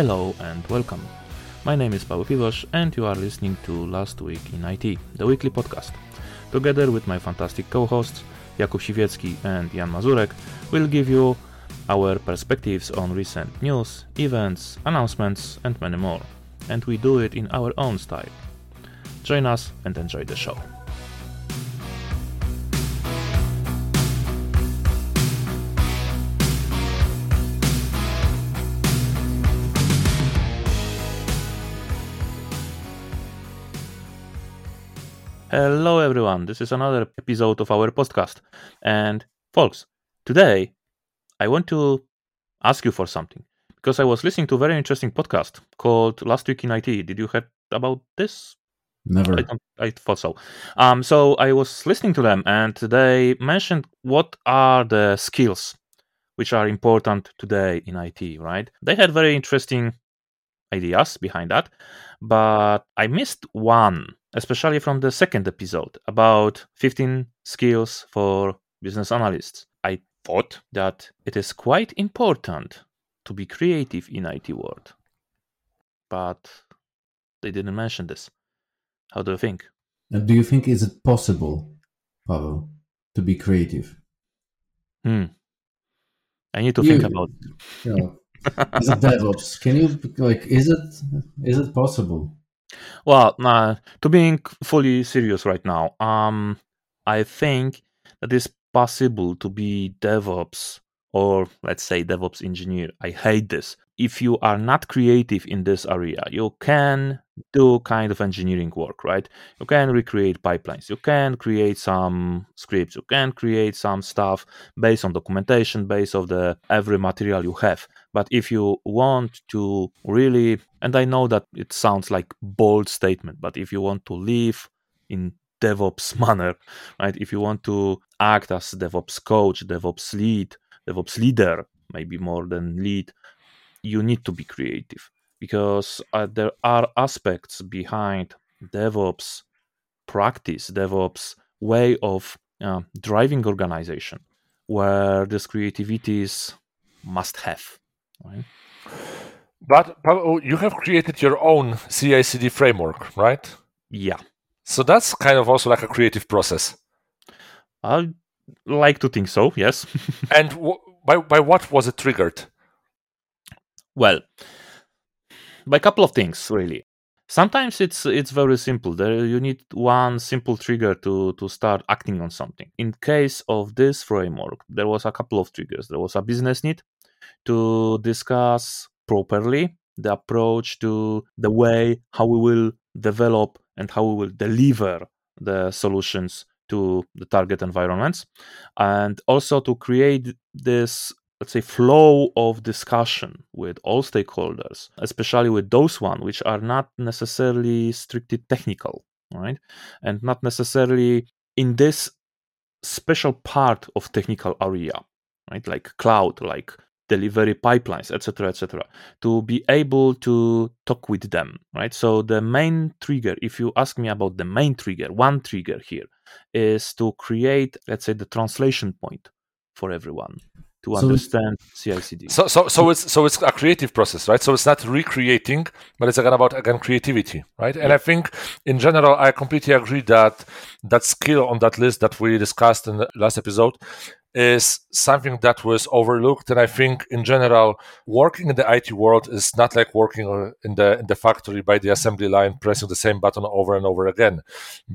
Hello and welcome. My name is Paweł Piwosz and you are listening to Last Week in IT, the weekly podcast. Together with my fantastic co-hosts Jakub Siwiecki and Jan Mazurek, we'll give you our perspectives on recent news, events, announcements and many more. And we do it in our own style. Join us and enjoy the show. Hello, everyone. This is another episode of our podcast. And, folks, today I want to ask you for something because I was listening to a very interesting podcast called Last Week in IT. Did you hear about this? Never. I, don't, I thought so. Um, so I was listening to them, and they mentioned what are the skills which are important today in IT. Right? They had very interesting ideas behind that, but I missed one especially from the second episode about 15 skills for business analysts. I thought that it is quite important to be creative in IT world. But they didn't mention this. How do you think? And do you think is it possible, Pavel, to be creative? Hmm. I need to you, think about. Yeah. Is it DevOps? Can you like? Is it is it possible? Well, uh, to being fully serious right now, um, I think that it's possible to be DevOps or let's say DevOps engineer. I hate this. If you are not creative in this area, you can do kind of engineering work, right? You can recreate pipelines, you can create some scripts, you can create some stuff based on documentation, based on the every material you have. But if you want to really, and I know that it sounds like bold statement, but if you want to live in DevOps manner, right? If you want to act as DevOps coach, DevOps lead, DevOps leader, maybe more than lead, you need to be creative because uh, there are aspects behind DevOps practice, DevOps way of uh, driving organization where this creativity is must have Right? But oh, you have created your own CI/CD framework, right? Yeah. So that's kind of also like a creative process. I like to think so. Yes. and w- by by what was it triggered? Well, by a couple of things, really. Sometimes it's it's very simple. There you need one simple trigger to to start acting on something. In case of this framework, there was a couple of triggers. There was a business need to discuss properly the approach to the way how we will develop and how we will deliver the solutions to the target environments. And also to create this let's say flow of discussion with all stakeholders especially with those one which are not necessarily strictly technical right? And not necessarily in this special part of technical area right? Like cloud like delivery pipelines, etc., etc., to be able to talk with them, right? So the main trigger, if you ask me about the main trigger, one trigger here is to create, let's say, the translation point for everyone to so understand CI/CD. So, so, so it's so it's a creative process, right? So it's not recreating, but it's again about again creativity, right? And yeah. I think in general, I completely agree that that skill on that list that we discussed in the last episode is something that was overlooked. And i think in general working in the it world is not like working in the in the factory by the assembly line pressing the same button over and over again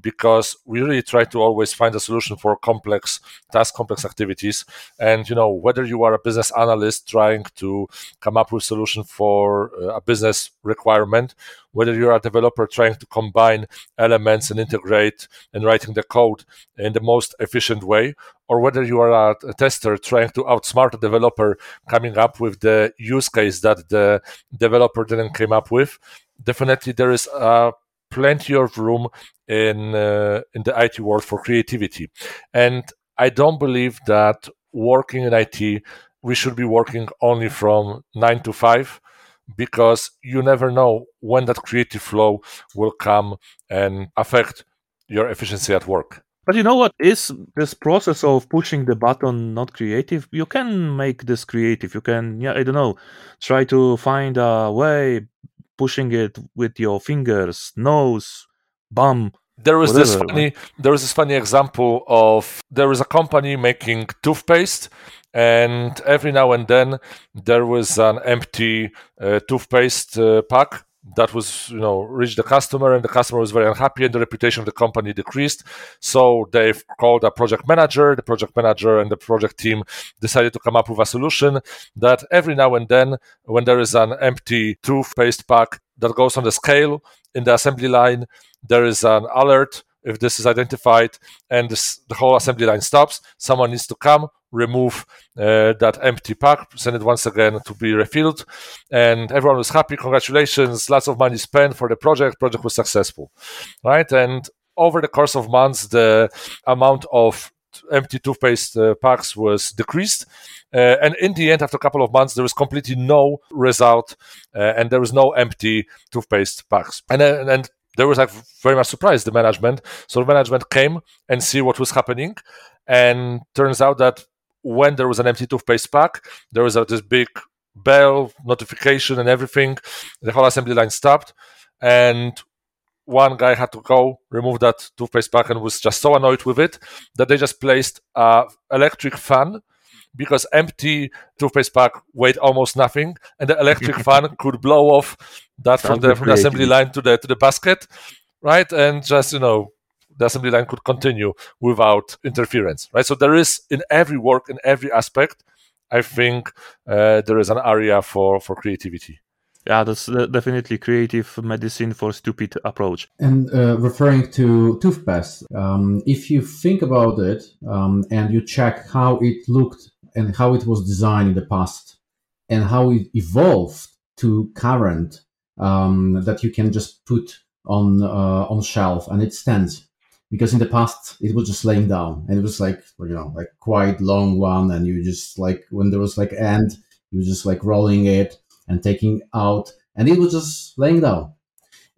because we really try to always find a solution for complex task complex activities. And you know whether you are a business analyst trying to come up with a solution for uh, a business requirement whether you're a developer trying to combine elements and integrate and writing the code in the most efficient way, or whether you are a, tester trying to outsmart a developer coming up with the use case that the developer didn't come up with, definitely there is a plenty of room in uh, in the IT world for creativity. And I don't believe that working in IT we should be working only from 9 to 5 because you never know when that creative flow will come and affect your efficiency at work. But you know what is this process of pushing the button not creative? You can make this creative. You can, yeah, I don't know, try to find a way pushing it with your fingers, nose, bum. There was this funny. There was this funny example of there is a company making toothpaste, and every now and then there was an empty uh, toothpaste uh, pack that was you know reached the customer and the customer was very unhappy and the reputation of the company decreased. So they've called a project manager. The project manager and the project team decided to come up with a solution that every now and then when there is an empty toothpaste pack that goes on the scale in the assembly line there is an alert if this is identified and this, the whole assembly line stops. Someone needs to come remove uh, that empty pack, send it once again to be refilled, and everyone was happy. Congratulations! Lots of money spent for the project. Project was successful, right? And over the course of months, the amount of empty toothpaste uh, packs was decreased. Uh, and in the end, after a couple of months, there was completely no result, uh, and there was no empty toothpaste packs. And and, and there was like very much surprised the management. So the management came and see what was happening, and turns out that when there was an empty toothpaste pack, there was a, this big bell notification and everything. The whole assembly line stopped, and one guy had to go remove that toothpaste pack and was just so annoyed with it that they just placed a electric fan because empty toothpaste pack weighed almost nothing, and the electric fan could blow off that from the, from the assembly line to the to the basket, right? And just you know the assembly line could continue without interference, right? So there is in every work, in every aspect, I think uh, there is an area for for creativity. Yeah, that's uh, definitely creative medicine for stupid approach. And uh, referring to toothpaste, um, if you think about it um, and you check how it looked and how it was designed in the past and how it evolved to current um, that you can just put on uh, on shelf and it stands because in the past it was just laying down and it was like you know like quite long one and you just like when there was like end you were just like rolling it and taking out and it was just laying down.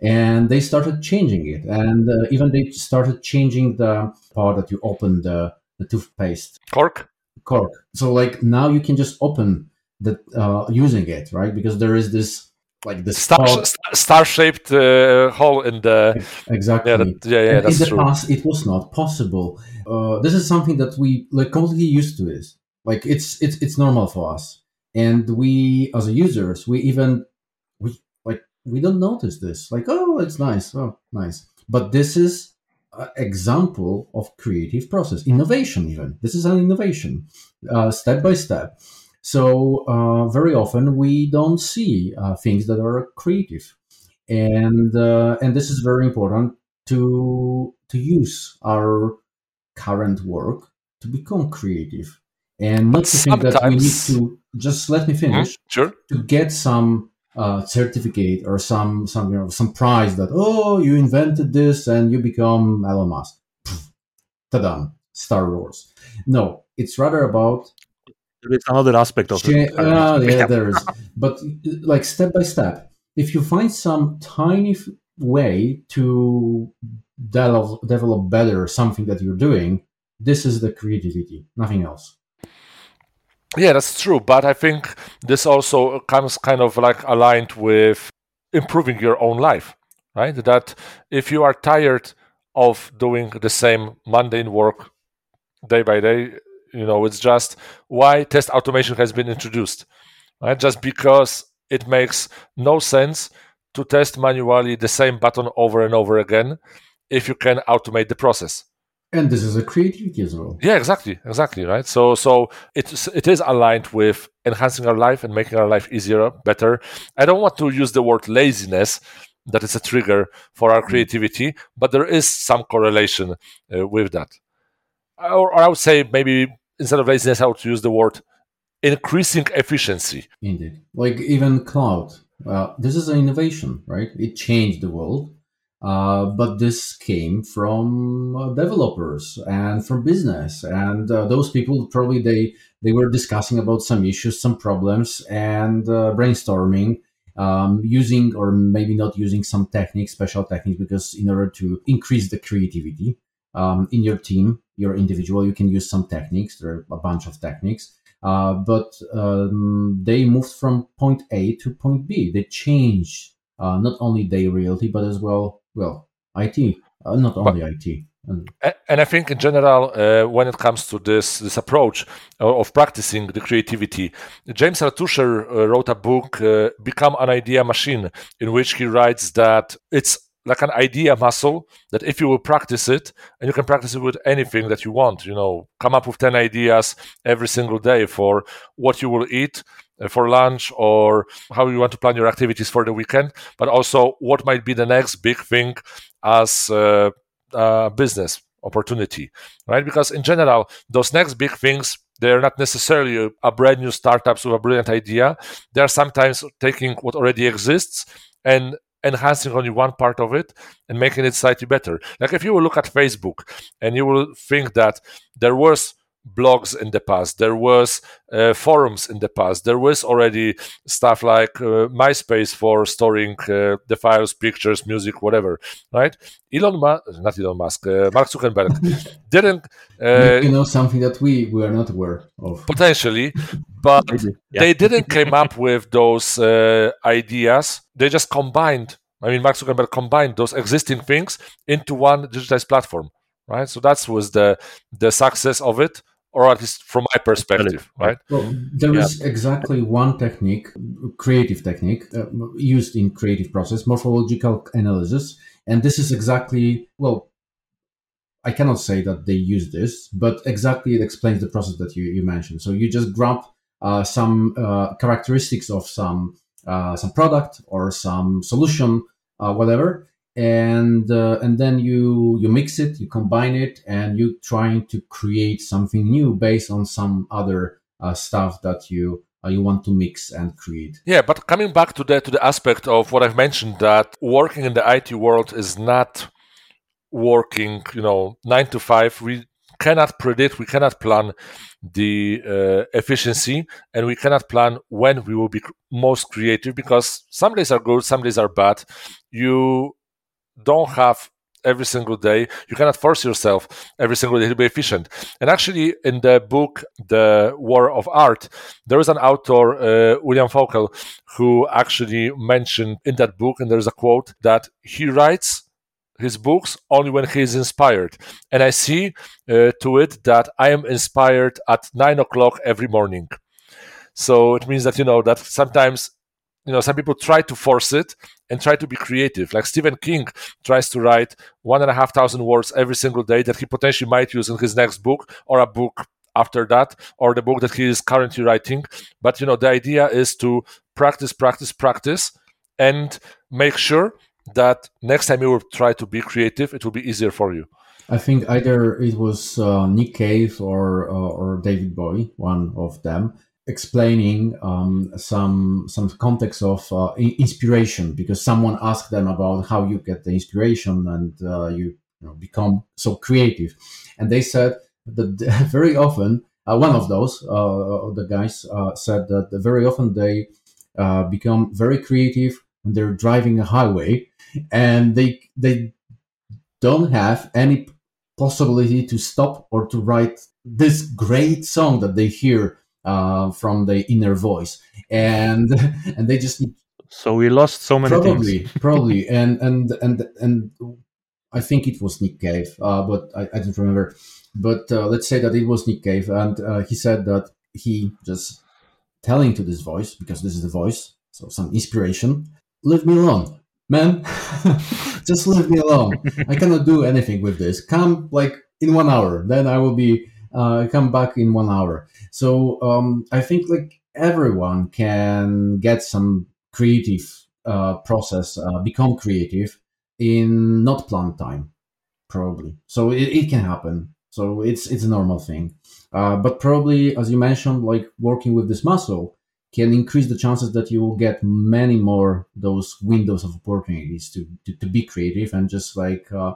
And they started changing it and uh, even they started changing the part that you open the, the toothpaste. Cork? cork. So like now you can just open the uh, using it right? Because there is this like the Star, star shaped uh, hole in the exactly. Yeah that, yeah, yeah And in that's the true. past it was not possible. Uh, this is something that we like completely used to this like it's it's it's normal for us. And we as users we even we like we don't notice this. Like oh it's nice. Oh nice. But this is an example of creative process. Innovation even. This is an innovation. Uh, step by step so uh, very often we don't see uh, things that are creative and uh, and this is very important to to use our current work to become creative and not But to think that we need to just let me Mhm, finish sure to get some uh, certificate or some some you know some prize that oh you invented this and you become Elon Musk. Ta-da! Star Wars. No, it's rather about There is another aspect of Cha- it. ah, yeah, Yeah. there is. But uh, like step by step, if you find some tiny f- way to develop, develop better something that you're doing, this is the creativity, nothing else. Yeah, that's true. But I think this also comes kind of like aligned with improving your own life, right? That if you are tired of doing the same mundane work day by day, you know, it's just why test automation has been introduced, right? Just because it makes no sense to test manually the same button over and over again if you can automate the process. And this is a creativity as well. Yeah, exactly, exactly, right. So, so it's it is aligned with enhancing our life and making our life easier, better. I don't want to use the word laziness that is a trigger for our creativity, but there is some correlation uh, with that. Or, or I would say maybe instead of laziness, I would use the word increasing efficiency. Indeed. Like even cloud. Uh, this is an innovation, right? It changed the world. Uh, but this came from uh, developers and from business and uh, those people probably they they were discussing about some issues some problems and uh, brainstorming um, using or maybe not using some techniques special techniques because in order to increase the creativity um, in your team, your individual. You can use some techniques. There are a bunch of techniques. Uh, but um, they moved from point A to point B. They changed uh, not only their reality, but as well, well, IT, uh, not only but, IT. And, and I think in general, uh, when it comes to this this approach of practicing the creativity, James Altucher uh, wrote a book, uh, "Become an Idea Machine," in which he writes that it's like an idea muscle that if you will practice it and you can practice it with anything that you want you know come up with 10 ideas every single day for what you will eat uh, for lunch or how you want to plan your activities for the weekend but also what might be the next big thing as a, a business opportunity right? Because in general those next big things they're not necessarily a, a brand new startups with a brilliant idea. They're sometimes taking what already exists and enhancing only one part of it and making it slightly better. Like if you will look at Facebook and you will think that there was blogs in the past there was uh, forums in the past there was already stuff like uh, myspace for storing uh, the files pictures music whatever right elon musk not elon musk uh, mark zuckerberg didn't uh, you know something that we we are not aware of potentially but yeah. they didn't came up with those uh, ideas they just combined i mean mark zuckerberg combined those existing things into one digitized platform right so that was the the success of it or at least from my perspective, right? Well, there yeah. is exactly one technique, creative technique, uh, used in creative process, morphological analysis, and this is exactly well. I cannot say that they use this, but exactly it explains the process that you, you mentioned. So you just grab some uh, characteristics of some uh, some product or some solution, uh, whatever, and uh, and then you you mix it you combine it and you trying to create something new based on some other uh, stuff that you uh, you want to mix and create. Yeah but coming back to the to the aspect of what i've mentioned that working in the it world is not working you know 9 to 5 we cannot predict we cannot plan the uh, efficiency and we cannot plan when we will be most creative because some days are good some days are bad you don't have every single day. You cannot force yourself every single day to be efficient. And actually, in the book, The War of Art, there is an author, uh, William Faulkner, who actually mentioned in that book, and there's a quote that he writes his books only when he is inspired. And I see uh, to it that I am inspired at nine o'clock every morning. So it means that, you know, that sometimes you know some people try to force it and try to be creative like stephen king tries to write one and a half thousand words every single day that he potentially might use in his next book or a book after that or the book that he is currently writing but you know the idea is to practice practice practice and make sure that next time you will try to be creative it will be easier for you. I think either it was uh, Nick Cave or uh, or David Bowie, one of them, explaining um, some some context of uh, inspiration because someone asked them about how you get the inspiration and uh, you, you know, become so creative, and they said that very often uh, one of those uh, the guys said that very often they become very creative when they're driving a highway and they they don't have any possibility to stop or to write this great song that they hear uh, from the inner voice, and and they just so we lost so many probably things. probably and and and and I think it was Nick Cave, uh, but I, I don't remember. But uh, let's say that it was Nick Cave, and uh, he said that he just telling to this voice because this is the voice, so some inspiration. Leave me alone, man. just leave me alone. I cannot do anything with this. Come like in one hour, then I will be uh, come back in one hour. So um, I think like everyone can get some creative uh, process, uh, become creative in not planned time, probably. So it, it can happen. So it's it's a normal thing. Uh, but probably, as you mentioned, like working with this muscle can increase the chances that you will get many more those windows of opportunities to to, to be creative and just like uh,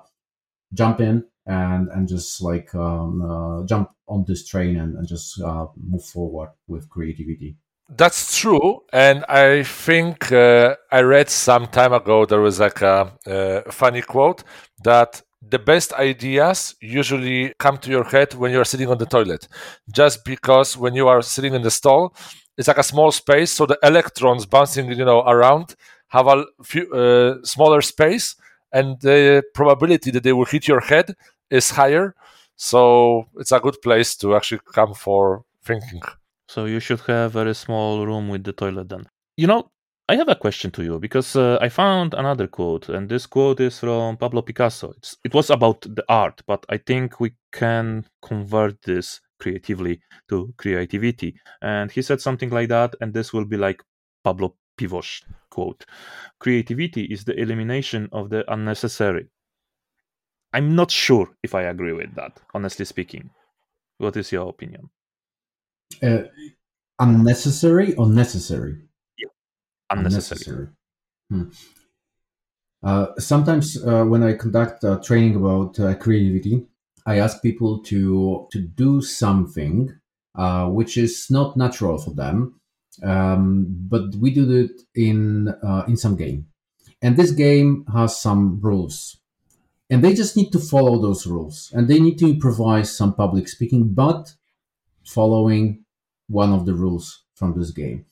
jump in and and just like um, uh, jump on this train and, and just uh, move forward with creativity. That's true, and I think uh, I read some time ago there was like a, a funny quote that the best ideas usually come to your head when you are sitting on the toilet, just because when you are sitting in the stall, it's like a small space, so the electrons bouncing, you know, around have a few uh, smaller space, and the probability that they will hit your head is higher. So it's a good place to actually come for thinking. So you should have a very small room with the toilet then. You know, I have a question to you because uh, I found another quote, and this quote is from Pablo Picasso. It's, it was about the art, but I think we can convert this creatively to creativity. And he said something like that, and this will be like Pablo Piwosz quote Creativity is the elimination of the unnecessary. I'm not sure if I agree with that, honestly speaking. What is your opinion? Uh, unnecessary or necessary? unnecessary. Hmm. Uh, sometimes uh, when I conduct training about uh, creativity, I ask people to to do something uh, which is not natural for them, um, but we do it in uh, in some game, and this game has some rules, and they just need to follow those rules, and they need to improvise some public speaking, but following one of the rules from this game,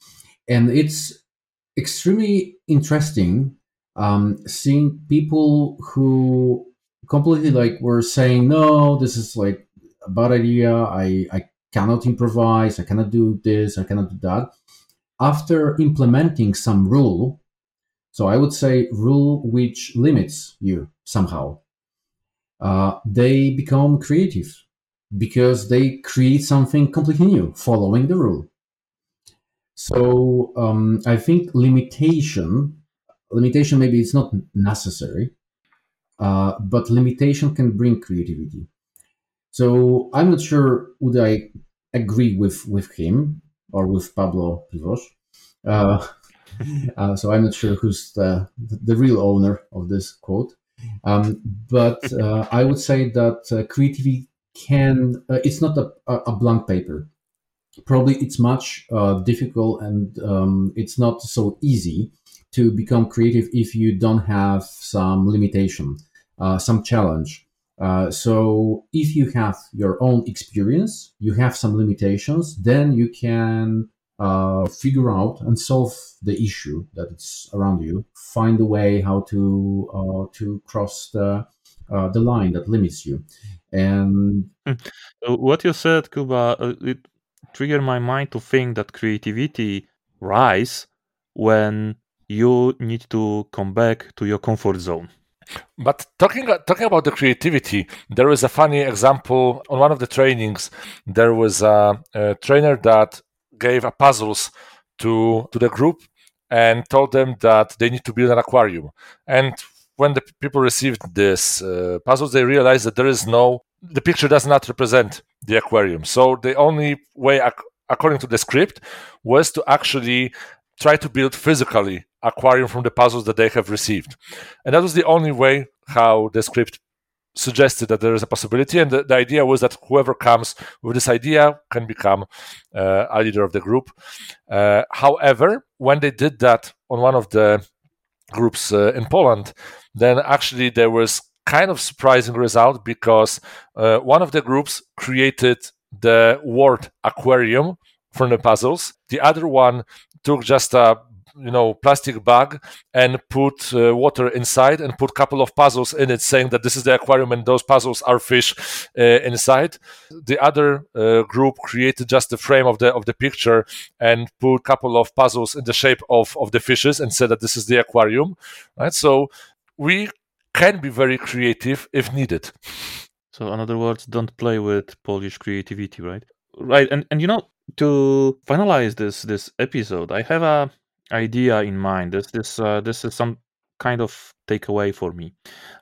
and it's extremely interesting um, seeing people who completely like were saying, no, this is like a bad idea. I, I cannot improvise. I cannot do this. I cannot do that. After implementing some rule, so I would say rule which limits you somehow, uh, they become creative because they create something completely new following the rule. So um, I think limitation, limitation maybe it's not necessary, uh, but limitation can bring creativity. So I'm not sure would I agree with with him or with Pablo Piwosz. Uh, uh, so I'm not sure who's the the real owner of this quote. Um, but uh, I would say that uh, creativity can uh, it's not a, a blank paper probably it's much difficult and um, it's not so easy to become creative if you don't have some limitation, some challenge. Uh, so if you have your own experience, you have some limitations, then you can uh, figure out and solve the issue that is around you. Find a way how to uh, to cross the uh, the line that limits you. And hmm. what you said, Kuba, it trigger my mind to think that creativity rise when you need to come back to your comfort zone. But talking talking about the creativity, there was a funny example on one of the trainings. There was a, a trainer that gave a puzzles to to the group and told them that they need to build an aquarium. And when the people received this uh, puzzles, they realized that there is no the picture does not represent the aquarium. So the only way, ac- according to the script, was to actually try to build physically aquarium from the puzzles that they have received, and that was the only way how the script suggested that there is a possibility. And the, the idea was that whoever comes with this idea can become uh, a leader of the group. Uh, however, when they did that on one of the groups uh, in Poland, then actually there was kind of surprising result because uh, one of the groups created the word aquarium from the puzzles. The other one took just a you know plastic bag and put uh, water inside and put a couple of puzzles in it saying that this is the aquarium and those puzzles are fish uh, inside the other uh, group created just the frame of the of the picture and put a couple of puzzles in the shape of of the fishes and said that this is the aquarium right so we can be very creative if needed. So, in other words, don't play with Polish creativity, right? Right, and and you know, to finalize this this episode, I have a idea in mind. This this uh, this is some kind of takeaway for me,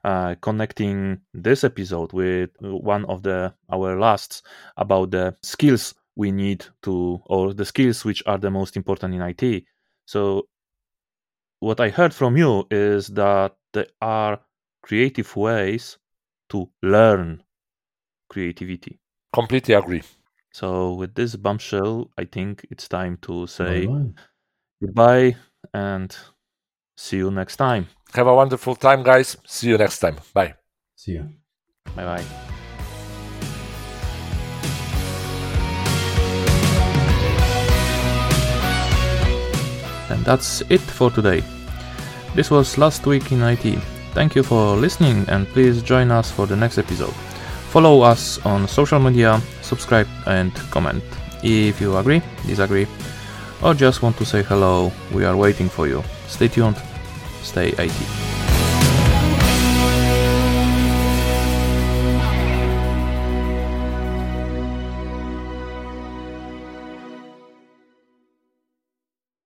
uh, connecting this episode with one of the our lasts about the skills we need to, or the skills which are the most important in IT. So, what I heard from you is that there are creative ways to learn creativity. Completely agree. So, with this bombshell, I think it's time to say Bye-bye. Goodbye and see you next time. Have a wonderful time, guys. See you next time. Bye. See you. Bye bye. And that's it for today. This was Last Week in IT. Thank you for listening and please join us for the next episode. Follow us on social media, subscribe and comment. If you agree, disagree, or just want to say hello, we are waiting for you. Stay tuned, stay IT.